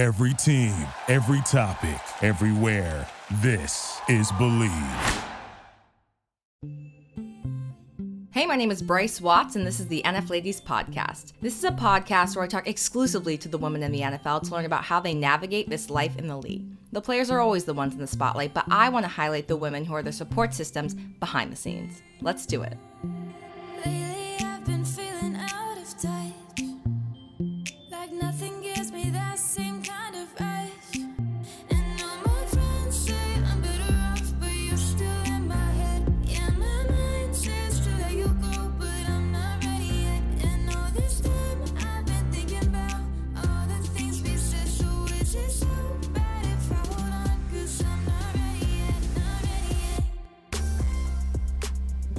Every team, every topic, everywhere. This is Bleav. Hey, my name is Bryce Watts, and this is the NF Ladies Podcast. This is a podcast where I talk exclusively to the women in the NFL to learn about how they navigate this life in the league. The players are always the ones in the spotlight, but I want to highlight the women who are the support systems behind the scenes. Let's do it.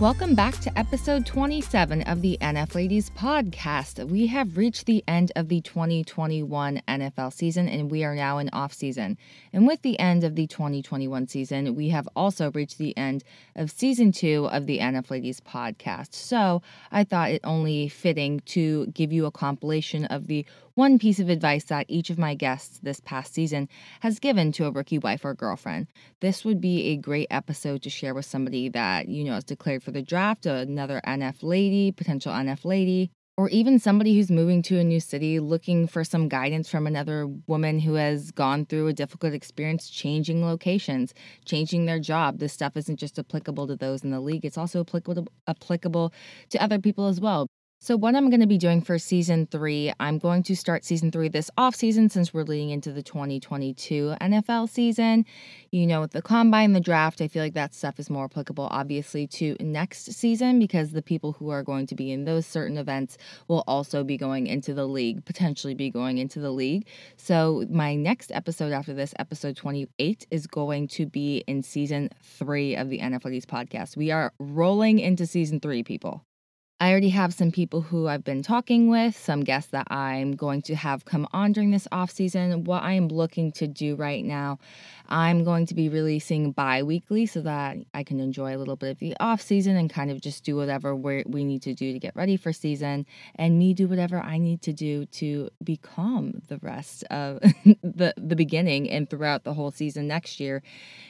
Welcome back to episode 27 of the NF Ladies podcast. We have reached the end of the 2021 NFL season and we are now in off season. And with the end of the 2021 season, we have also reached the end of season 2 of the NF Ladies podcast. So, I thought it only fitting to give you a compilation of the one piece of advice that each of my guests this past season has given to a rookie wife or girlfriend. This would be a great episode to share with somebody that, you know, is declared for the draft, another NF lady, potential NF lady, or even somebody who's moving to a new city looking for some guidance from another woman who has gone through a difficult experience changing locations, changing their job. This stuff isn't just applicable to those in the league, it's also applicable applicable to other people as well. So, what I'm going to be doing for season three, I'm going to start season three this off season since we're leading into the 2022 NFL season. You know, with the combine, the draft, I feel like that stuff is more applicable, obviously, to next season because the people who are going to be in those certain events will also be going into the league, potentially be going into the league. So, my next episode after this, episode 28, is going to be in season three of the NF Ladies podcast. We are rolling into season three, people. I already have some people who I've been talking with, some guests that I'm going to have come on during this off season. What I am looking to do right now, I'm going to be releasing bi-weekly so that I can enjoy a little bit of the off season and kind of just do whatever we we need to do to get ready for season and me do whatever I need to do to become the rest of the the beginning and throughout the whole season next year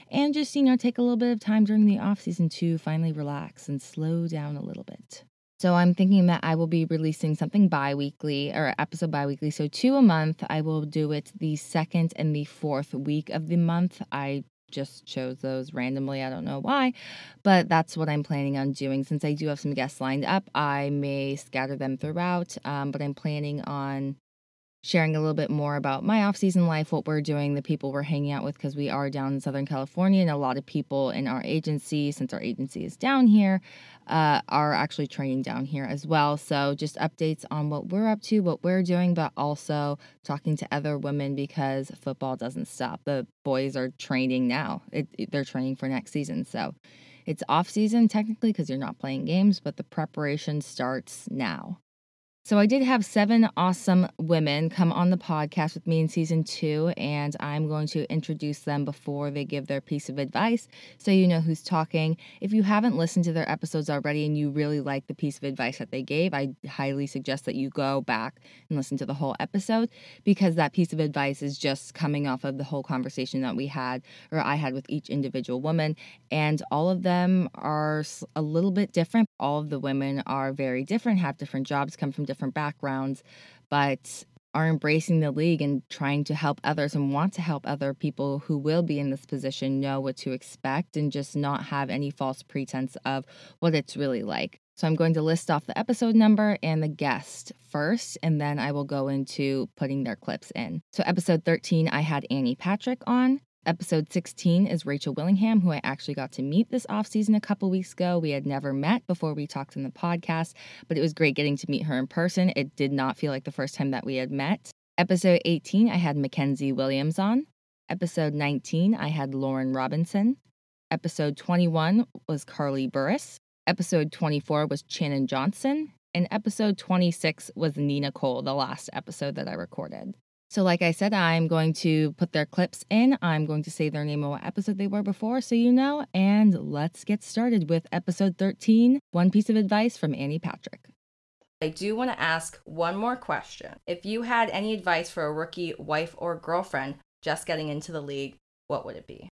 and just you know take a little bit of time during the off season to finally relax and slow down a little bit. So I'm thinking that I will be releasing something bi-weekly or episode bi-weekly. So two a month. I will do it the second and the fourth week of the month. I just chose those randomly. I don't know why, but that's what I'm planning on doing. Since I do have some guests lined up, I may scatter them throughout. Um, but I'm planning on sharing a little bit more about my off-season life, what we're doing, the people we're hanging out with, because we are down in Southern California, and a lot of people in our agency, since our agency is down here, uh, are actually training down here as well. So just updates on what we're up to, what we're doing, but also talking to other women because football doesn't stop. The boys are training now; it, it- they're training for next season, so. It's off season technically because you're not playing games, but the preparation starts now. So I did have seven awesome women come on the podcast with me in season two, and I'm going to introduce them before they give their piece of advice so you know who's talking. If you haven't listened to their episodes already and you really like the piece of advice that they gave, I highly suggest that you go back and listen to the whole episode because that piece of advice is just coming off of the whole conversation that we had or I had with each individual woman. And all of them are a little bit different. All of the women are very different, have different jobs, come from different backgrounds, but are embracing the league and trying to help others and want to help other people who will be in this position know what to expect and just not have any false pretense of what it's really like. So I'm going to list off the episode number and the guest first, and then I will go into putting their clips in. So, episode 13, I had Annie Patrick on. Episode 16 is Rachel Willingham, who I actually got to meet this offseason a couple weeks ago. We had never met before we talked in the podcast, but it was great getting to meet her in person. It did not feel like the first time that we had met. Episode 18, I had Mackenzie Williams on. Episode 19, I had Lauren Robinson. Episode 21 was Carly Burris. Episode 24 was Shannon Johnson. And episode 26 was Nina Cole, the last episode that I recorded. So, like I said, I'm going to put their clips in. I'm going to say their name and what episode they were before so you know. And let's get started with episode 13 One Piece of Advice from Annie Patrick. I do want to ask one more question. If you had any advice for a rookie wife or girlfriend just getting into the league, what would it be?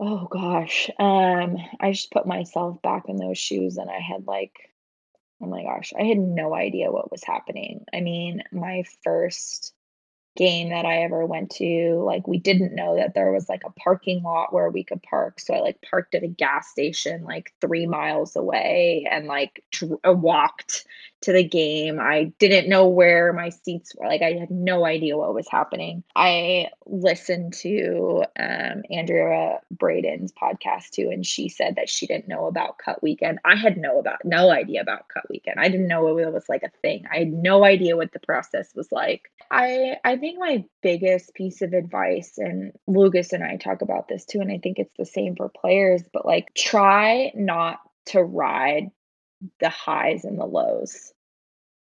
Oh gosh. Um, I just put myself back in those shoes and I had like, oh my gosh, I had no idea what was happening. I mean, my first game that I ever went to, like we didn't know that there was like a parking lot where we could park. So I like parked at a gas station like 3 miles away and like dr- uh, walked to the game. I didn't know where my seats were. Like I had no idea what was happening. I listened to um, Andrea Braden's podcast too, and she said that she didn't know about cut weekend. I had no about no idea about cut weekend. I didn't know it was like a thing. I had no idea what the process was like. I I think my biggest piece of advice, and Lucas and I talk about this too, and I think it's the same for players, but like try not to ride the highs and the lows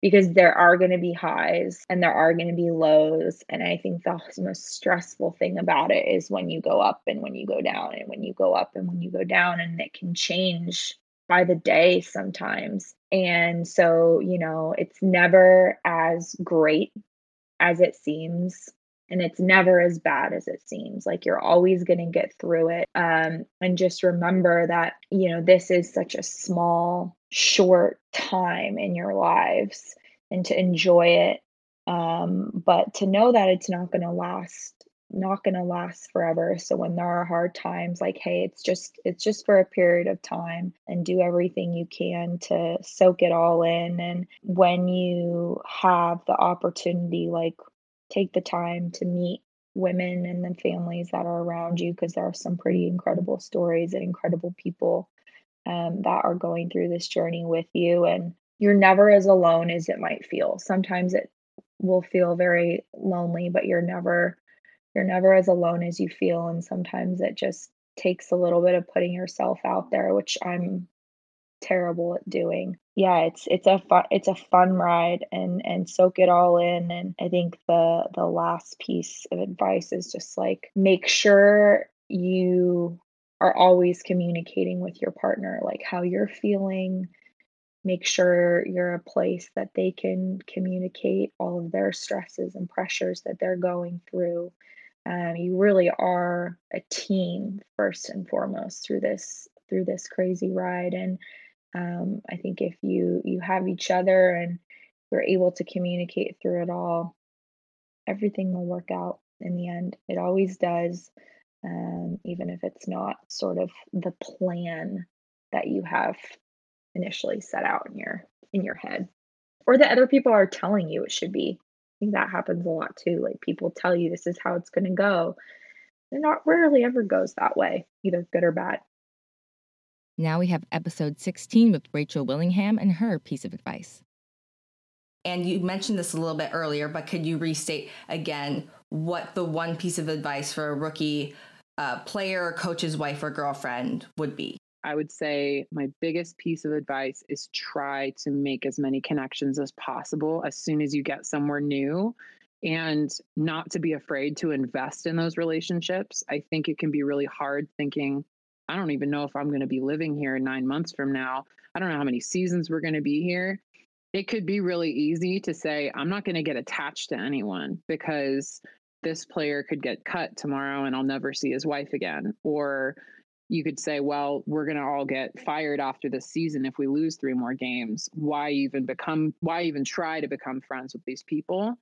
because there are going to be highs and there are going to be lows. And I think the most stressful thing about it is when you go up and when you go down, and when you go up and when you go down, and it can change by the day sometimes. And so, you know, it's never as great as it seems and it's never as bad as it seems. Like you're always going to get through it um, and just remember that you know this is such a small short time in your lives and to enjoy it um, but to know that it's not going to last not going to last forever. So when there are hard times like hey it's just it's just for a period of time and do everything you can to soak it all in and when you have the opportunity like take the time to meet women and the families that are around you because there are some pretty incredible stories and incredible people um, that are going through this journey with you and you're never as alone as it might feel. Sometimes it will feel very lonely but you're never you're never as alone as you feel and sometimes it just takes a little bit of putting yourself out there which i'm terrible at doing. Yeah, it's it's a fun it's a fun ride and and soak it all in and I think the the last piece of advice is just like make sure you are always communicating with your partner like how you're feeling make sure you're a place that they can communicate all of their stresses and pressures that they're going through um, you really are a team first and foremost through this through this crazy ride and um, I think if you you have each other and you're able to communicate through it all, everything will work out in the end. It always does, um, even if it's not sort of the plan that you have initially set out in your in your head, or that other people are telling you it should be. I think that happens a lot too. Like people tell you this is how it's going to go. It not rarely ever goes that way, either good or bad. Now we have episode 16 with Rachel Willingham and her piece of advice. And you mentioned this a little bit earlier, but could you restate again what the one piece of advice for a rookie uh, player, coach's wife, or girlfriend would be? I would say my biggest piece of advice is try to make as many connections as possible as soon as you get somewhere new and not to be afraid to invest in those relationships. I think it can be really hard thinking, I don't even know if I'm going to be living here nine months from now. I don't know how many seasons we're going to be here. It could be really easy to say, I'm not going to get attached to anyone because this player could get cut tomorrow and I'll never see his wife again. Or you could say, well, we're going to all get fired after this season if we lose three more games. Why even become, why even try to become friends with these people?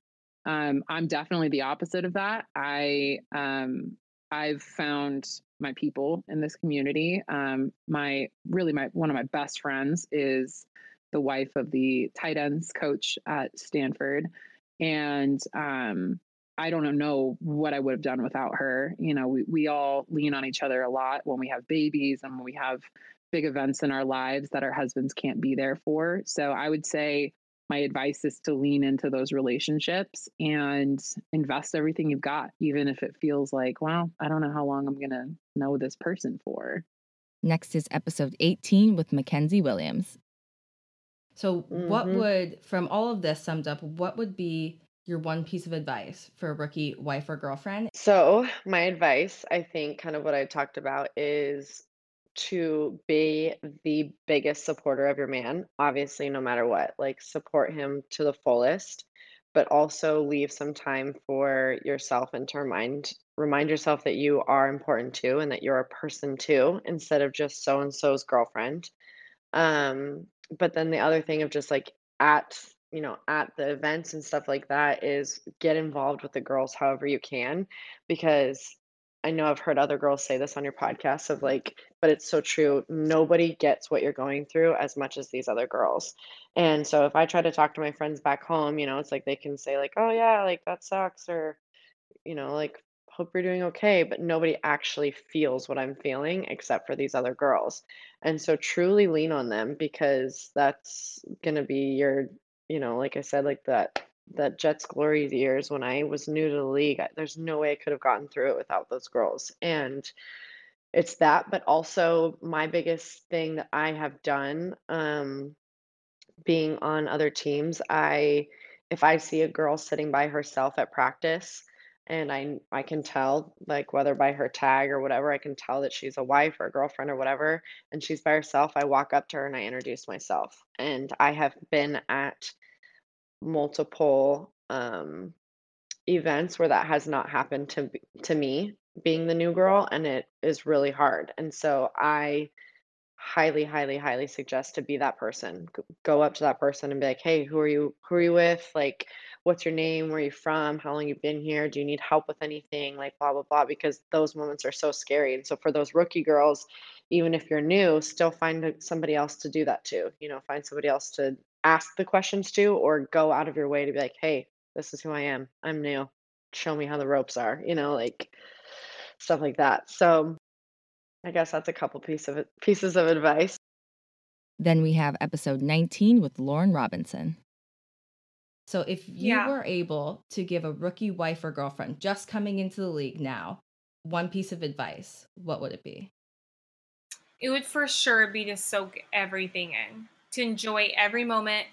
Um, I'm definitely the opposite of that. I, um, I've found my people in this community. Um, my really my one of my best friends is the wife of the tight ends coach at Stanford, and um, I don't know what I would have done without her. You know, we we all lean on each other a lot when we have babies and when we have big events in our lives that our husbands can't be there for. So I would say my advice is to lean into those relationships and invest everything you've got, even if it feels like, well, I don't know how long I'm going to know this person for. Next is episode 18 with Mackenzie Williams. So, mm-hmm. what would, from all of this summed up, what would be your one piece of advice for a rookie wife or girlfriend? So, my advice, I think, kind of what I talked about is to be the biggest supporter of your man, obviously, no matter what. Like, support him to the fullest, but also leave some time for yourself and to remind remind yourself that you are important too and that you're a person too instead of just so and so's girlfriend. Um, but then the other thing of just like at you know at the events and stuff like that is get involved with the girls however you can because I know I've heard other girls say this on your podcast of like, but it's so true. Nobody gets what you're going through as much as these other girls. And so if I try to talk to my friends back home, you know, it's like they can say like, "Oh yeah, like that sucks," or you know, like, "Hope you're doing okay," but nobody actually feels what I'm feeling except for these other girls. And so truly lean on them because that's gonna be your, you know, like I said, like that that Jets glory years when I was new to the league. There's no way I could have gotten through it without those girls. And it's that, but also my biggest thing that I have done, um, being on other teams, I if I see a girl sitting by herself at practice and I I can tell like whether by her tag or whatever, I can tell that she's a wife or a girlfriend or whatever, and she's by herself, I walk up to her and I introduce myself. And I have been at multiple um events where that has not happened to to me being the new girl and it is really hard. And so I highly highly highly suggest to be that person go up to that person and be like hey who are you who are you with? Like what's your name? Where are you from? How long you been here? Do you need help with anything? Like blah blah blah because those moments are so scary and so for those rookie girls even if you're new still find somebody else to do that to you know find somebody else to ask the questions to or go out of your way to be like hey this is who i am i'm new show me how the ropes are you know like stuff like that so I guess that's a couple piece of pieces of advice. Then we have episode 19 with Lauren Robinson. So if you Yeah. were able to give a rookie wife or girlfriend just coming into the league now one piece of advice, what would it be? it would for sure be to soak everything in, to enjoy every moment,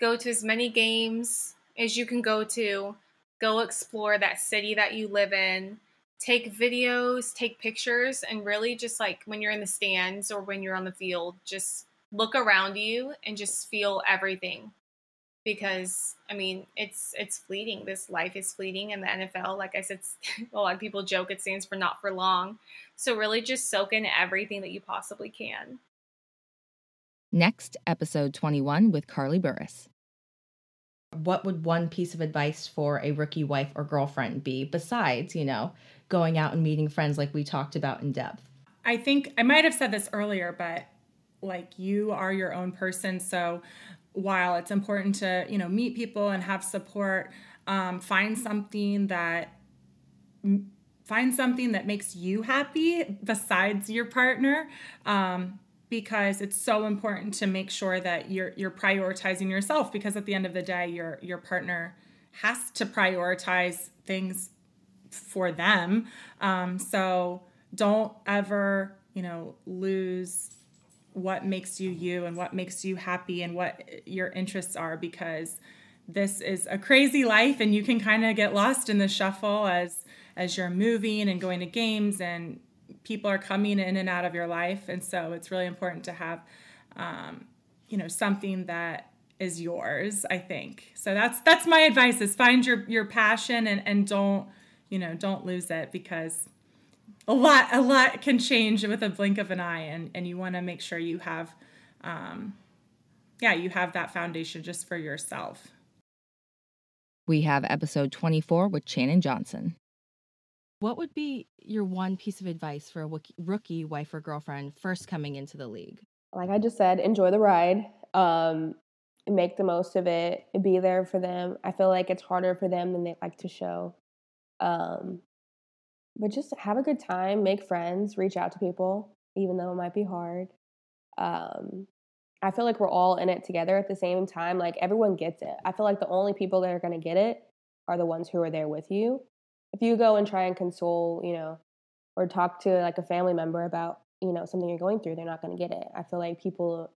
go to as many games as you can go to, go explore that city that you live in, take videos, take pictures, and really just like when you're in the stands or when you're on the field, just look around you and just feel everything. Because I mean, it's it's fleeting. This life is fleeting and the NFL. Like I said, a lot of people joke it stands for not for long. So really just soak in everything that you possibly can. Next, episode 21 with Carly Burris. What would one piece of advice for a rookie wife or girlfriend be besides, you know, going out and meeting friends like we talked about in depth? I think I might have said this earlier, but like you are your own person. So while it's important to, you know, meet people and have support, um, find something that m- find something that makes you happy besides your partner. Um, because it's so important to make sure that you're you're prioritizing yourself because at the end of the day your your partner has to prioritize things for them. Um, so don't ever, you know, lose what makes you you and what makes you happy and what your interests are because this is a crazy life and you can kind of get lost in the shuffle as as you're moving and going to games and people are coming in and out of your life. And so it's really important to have um, you know something that is yours i think. So that's that's my advice is find your your passion and and don't you know don't lose it because a lot a lot can change with a blink of an eye. And and you want to make sure you have um yeah you have that foundation just for yourself. We have episode 24 with Shannon Johnson. What would be your one piece of advice for a rookie wife or girlfriend first coming into the league? like I just said, enjoy the ride. Um, make the most of it. Be there for them. I feel like it's harder for them than they like to show. Um, but just have a good time. Make friends. Reach out to people, even though it might be hard. Um, I feel like we're all in it together at the same time. Like everyone gets it. I feel like the only people that are going to get it are the ones who are there with you. If you go and try and console, you know, or talk to like a family member about you know something you're going through they're not going to get it. I feel like people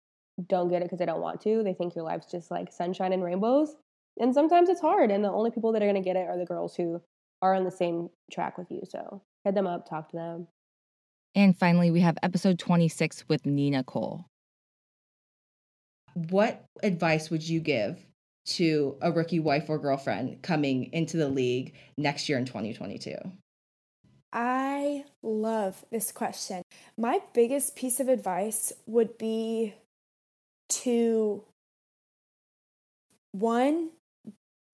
don't get it because they don't want to. They think your life's just like sunshine and rainbows. And sometimes it's hard and the only people that are going to get it are the girls who are on the same track with you so head them up talk to them. And finally, we have episode 26 with Nina Cole. What advice would you give to a rookie wife or girlfriend coming into the league next year in 2022? I love this question. My biggest piece of advice would be to one,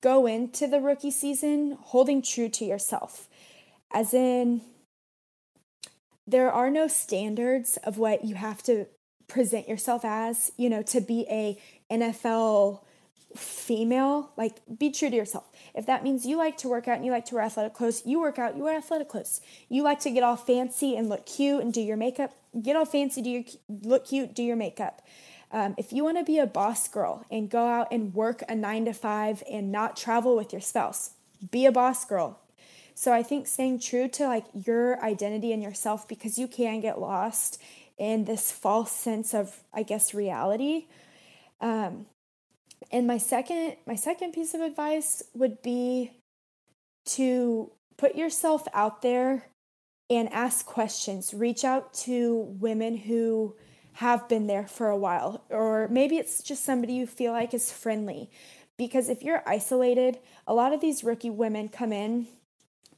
go into the rookie season holding true to yourself. As in, there are no standards of what you have to present yourself as, you know, to be a NFL female, like be true to yourself. If that means you like to work out and you like to wear athletic clothes, you work out, you wear athletic clothes. You like to get all fancy and look cute and do your makeup, get all fancy, do your look cute, do your makeup. Um, if you want to be a boss girl and go out and work a nine to five and not travel with your spouse, be a boss girl. So I think staying true to like your identity and yourself because you can get lost in this false sense of, I guess, reality. Um, and my second, my second piece of advice would be to put yourself out there and ask questions. Reach out to women who have been there for a while, or maybe it's just somebody you feel like is friendly. Because if you're isolated, a lot of these rookie women come in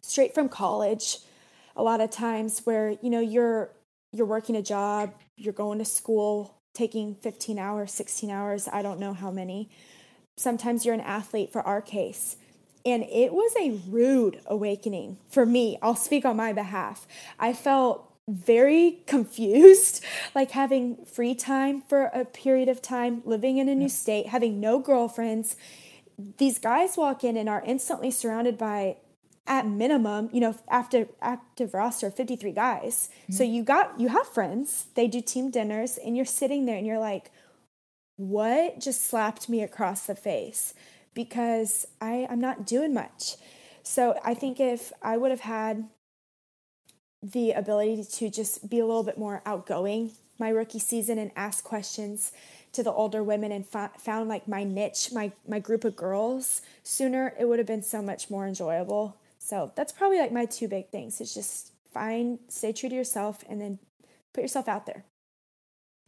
straight from college, a lot of times where you know you're you're working a job, you're going to school, taking 15 hours, 16 hours, I don't know how many. Sometimes you're an athlete for our case. And it was a rude awakening for me. I'll speak on my behalf. I felt very confused, like having free time for a period of time, living in a new state, having no girlfriends. These guys walk in and are instantly surrounded by at minimum, you know, after active roster 53 guys. Mm-hmm. So you got you have friends, they do team dinners and you're sitting there and you're like what just slapped me across the face because I I'm not doing much. So I think if I would have had the ability to just be a little bit more outgoing my rookie season and ask questions to the older women and found like my niche, my my group of girls sooner, it would have been so much more enjoyable. So that's probably like my two big things. It's just find, stay true to yourself, and then put yourself out there.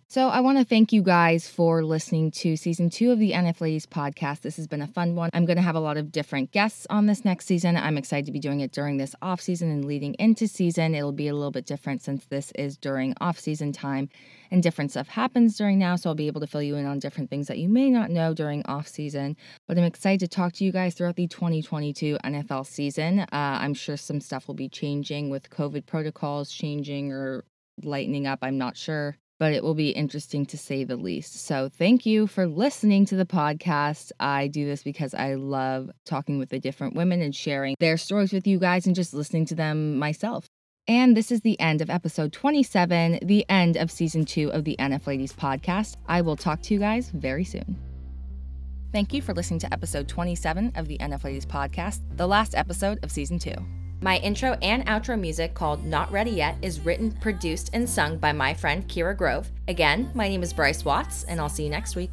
So, I want to thank you guys for listening to season two of the NF Ladies podcast. This has been a fun one. I'm going to have a lot of different guests on this next season. I'm excited to be doing it during this off season and leading into season. It'll be a little bit different since this is during off season time and different stuff happens during now. So, I'll be able to fill you in on different things that you may not know during off season. But I'm excited to talk to you guys throughout the 2022 NFL season. Uh, I'm sure some stuff will be changing with COVID protocols changing or lightening up. I'm not sure but it will be interesting to say the least. So, thank you for listening to the podcast. I do this because I love talking with the different women and sharing their stories with you guys and just listening to them myself. And this is the end of episode 27, the end of season two of the NF Ladies podcast. I will talk to you guys very soon. Thank you for listening to episode 27 of the NF Ladies podcast, the last episode of season two. My intro and outro music called Not Ready Yet is written, produced, and sung by my friend Kira Grove. Again, my name is Bryce Watts, and I'll see you next week.